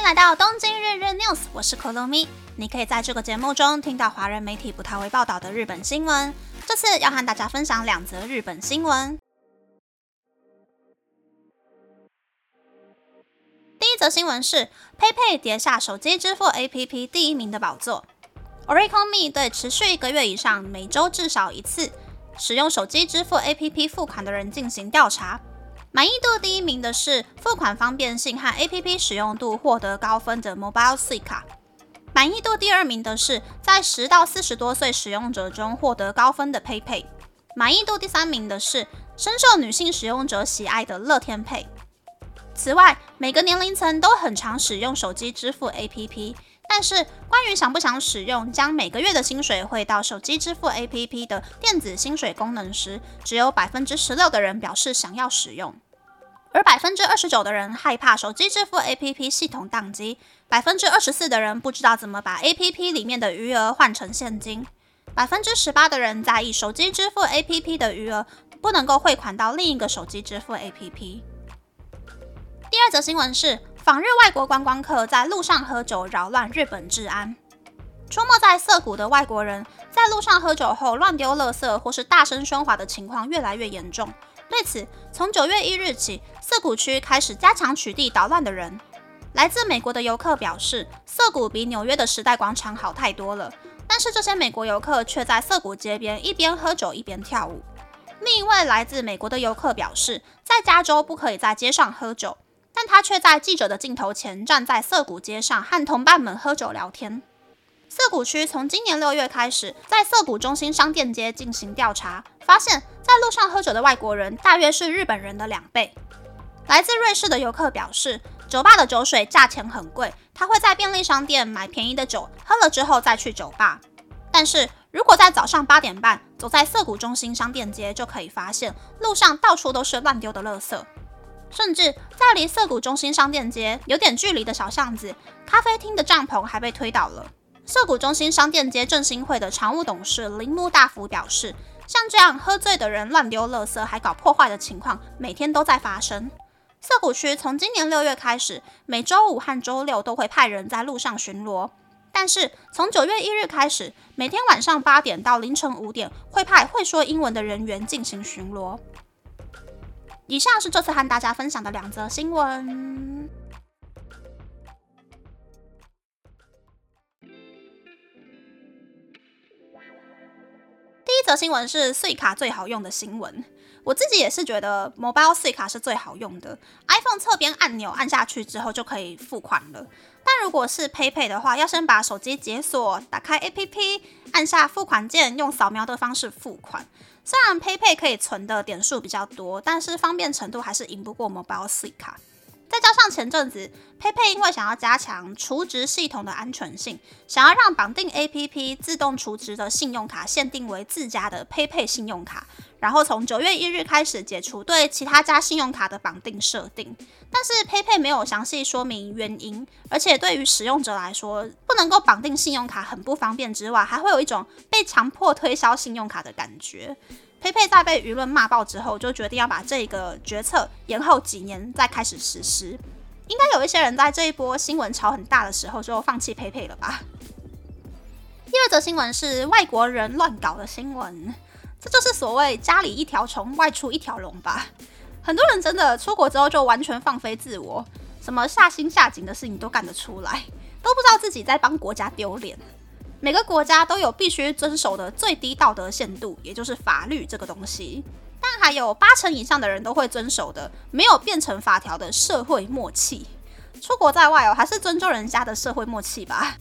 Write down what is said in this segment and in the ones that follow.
迎来到东京日日 news，我是可露咪。你可以在这个节目中听到华人媒体不太会报道的日本新闻。这次要和大家分享两则日本新闻。第一则新闻是 PayPay 跌下手机支付 APP 第一名的宝座。Oracle Me 对持续一个月以上、每周至少一次使用手机支付 APP 付款的人进行调查。满意度第一名的是付款方便性和 APP 使用度获得高分的 Mobile s i c 卡满意度第二名的是在十到四十多岁使用者中获得高分的 PayPay。满意度第三名的是深受女性使用者喜爱的乐天 Pay。此外，每个年龄层都很常使用手机支付 APP。但是，关于想不想使用将每个月的薪水汇到手机支付 APP 的电子薪水功能时，只有百分之十六的人表示想要使用，而百分之二十九的人害怕手机支付 APP 系统宕机，百分之二十四的人不知道怎么把 APP 里面的余额换成现金，百分之十八的人在意手机支付 APP 的余额不能够汇款到另一个手机支付 APP。第二则新闻是。访日外国观光客在路上喝酒，扰乱日本治安。出没在涩谷的外国人在路上喝酒后乱丢垃圾或是大声喧哗的情况越来越严重。对此，从九月一日起，涩谷区开始加强取缔捣乱的人。来自美国的游客表示，涩谷比纽约的时代广场好太多了。但是这些美国游客却在涩谷街边一边喝酒一边跳舞。另一位来自美国的游客表示，在加州不可以在街上喝酒。但他却在记者的镜头前站在涩谷街上和同伴们喝酒聊天。涩谷区从今年六月开始在涩谷中心商店街进行调查，发现在路上喝酒的外国人大约是日本人的两倍。来自瑞士的游客表示，酒吧的酒水价钱很贵，他会在便利商店买便宜的酒，喝了之后再去酒吧。但是如果在早上八点半走在涩谷中心商店街，就可以发现路上到处都是乱丢的垃圾。甚至在离涩谷中心商店街有点距离的小巷子，咖啡厅的帐篷还被推倒了。涩谷中心商店街振兴会的常务董事铃木大福表示，像这样喝醉的人乱丢垃圾还搞破坏的情况，每天都在发生。涩谷区从今年六月开始，每周五和周六都会派人在路上巡逻，但是从九月一日开始，每天晚上八点到凌晨五点会派会说英文的人员进行巡逻。以上是这次和大家分享的两则新闻。第一则新闻是碎卡最好用的新闻，我自己也是觉得 Mobile C 卡是最好用的。iPhone 侧边按钮按下去之后就可以付款了，但如果是 PayPay 的话，要先把手机解锁，打开 APP，按下付款键，用扫描的方式付款。虽然 PayPay 可以存的点数比较多，但是方便程度还是赢不过 Mobile s i 卡。再加上前阵子佩佩因为想要加强储值系统的安全性，想要让绑定 APP 自动储值的信用卡限定为自家的佩佩信用卡。然后从九月一日开始解除对其他家信用卡的绑定设定，但是佩佩没有详细说明原因，而且对于使用者来说，不能够绑定信用卡很不方便之外，还会有一种被强迫推销信用卡的感觉。佩佩在被舆论骂爆之后，就决定要把这个决策延后几年再开始实施。应该有一些人在这一波新闻潮很大的时候就放弃佩佩了吧？第二则新闻是外国人乱搞的新闻。这就是所谓家里一条虫，外出一条龙吧。很多人真的出国之后就完全放飞自我，什么下心下井的事情都干得出来，都不知道自己在帮国家丢脸。每个国家都有必须遵守的最低道德限度，也就是法律这个东西。但还有八成以上的人都会遵守的，没有变成法条的社会默契。出国在外哦，还是尊重人家的社会默契吧。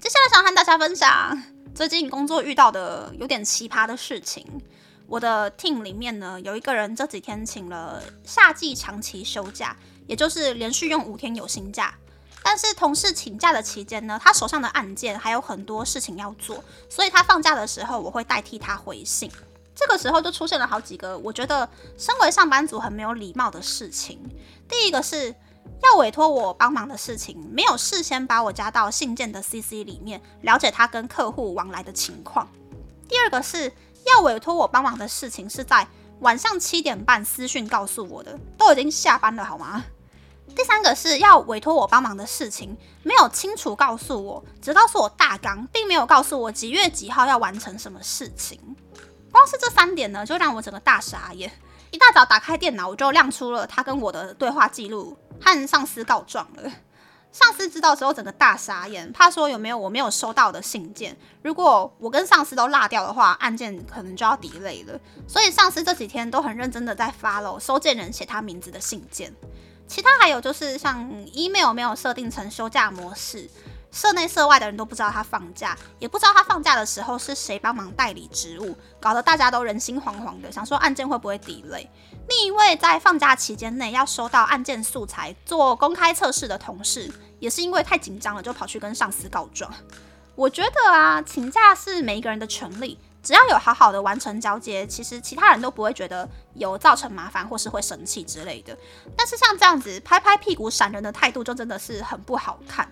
接下来想和大家分享最近工作遇到的有点奇葩的事情。我的 team 里面呢，有一个人这几天请了夏季长期休假，也就是连续用五天有薪假。但是同事请假的期间呢，他手上的案件还有很多事情要做，所以他放假的时候，我会代替他回信。这个时候就出现了好几个我觉得身为上班族很没有礼貌的事情。第一个是。要委托我帮忙的事情，没有事先把我加到信件的 CC 里面，了解他跟客户往来的情况。第二个是要委托我帮忙的事情是在晚上七点半私讯告诉我的，都已经下班了好吗？第三个是要委托我帮忙的事情，没有清楚告诉我，只告诉我大纲，并没有告诉我几月几号要完成什么事情。光是这三点呢，就让我整个大傻眼。一大早打开电脑，我就亮出了他跟我的对话记录，和上司告状了。上司知道之后，整个大傻眼，怕说有没有我没有收到的信件。如果我跟上司都落掉的话，案件可能就要 delay 了。所以上司这几天都很认真的在 follow 收件人写他名字的信件。其他还有就是像 email 没有设定成休假模式，社内社外的人都不知道他放假，也不知道他放假的时候是谁帮忙代理职务，搞得大家都人心惶惶的，想说案件会不会底类。另一位在放假期间内要收到案件素材做公开测试的同事，也是因为太紧张了，就跑去跟上司告状。我觉得啊，请假是每一个人的权利。只要有好好的完成交接，其实其他人都不会觉得有造成麻烦或是会生气之类的。但是像这样子拍拍屁股闪人的态度，就真的是很不好看。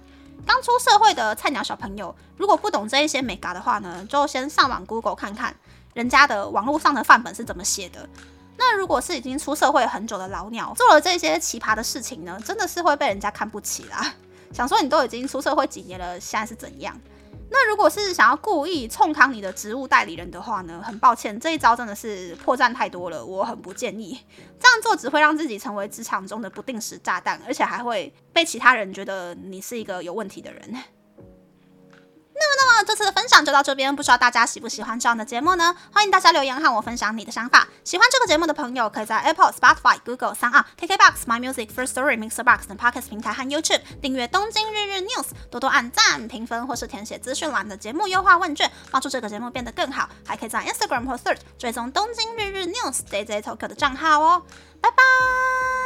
刚出社会的菜鸟小朋友，如果不懂这一些美嘎的话呢，就先上网 Google 看看人家的网络上的范本是怎么写的。那如果是已经出社会很久的老鸟，做了这些奇葩的事情呢，真的是会被人家看不起啦。想说你都已经出社会几年了，现在是怎样？那如果是想要故意冲康你的职务代理人的话呢？很抱歉，这一招真的是破绽太多了，我很不建议这样做，只会让自己成为职场中的不定时炸弹，而且还会被其他人觉得你是一个有问题的人。那么，那么这次的分享就到这边，不知道大家喜不喜欢这样的节目呢？欢迎大家留言和我分享你的想法。喜欢这个节目的朋友，可以在 Apple、Spotify、Google、三二、KKBox、My Music、First Story、Mixer Box 等 Podcast 平台和 YouTube 订阅《东京日日 News》，多多按赞、评分或是填写资讯栏的节目优化问卷，帮助这个节目变得更好。还可以在 Instagram 或 Search 追踪《东京日日 News》DJ Tokyo 的账号哦。拜拜。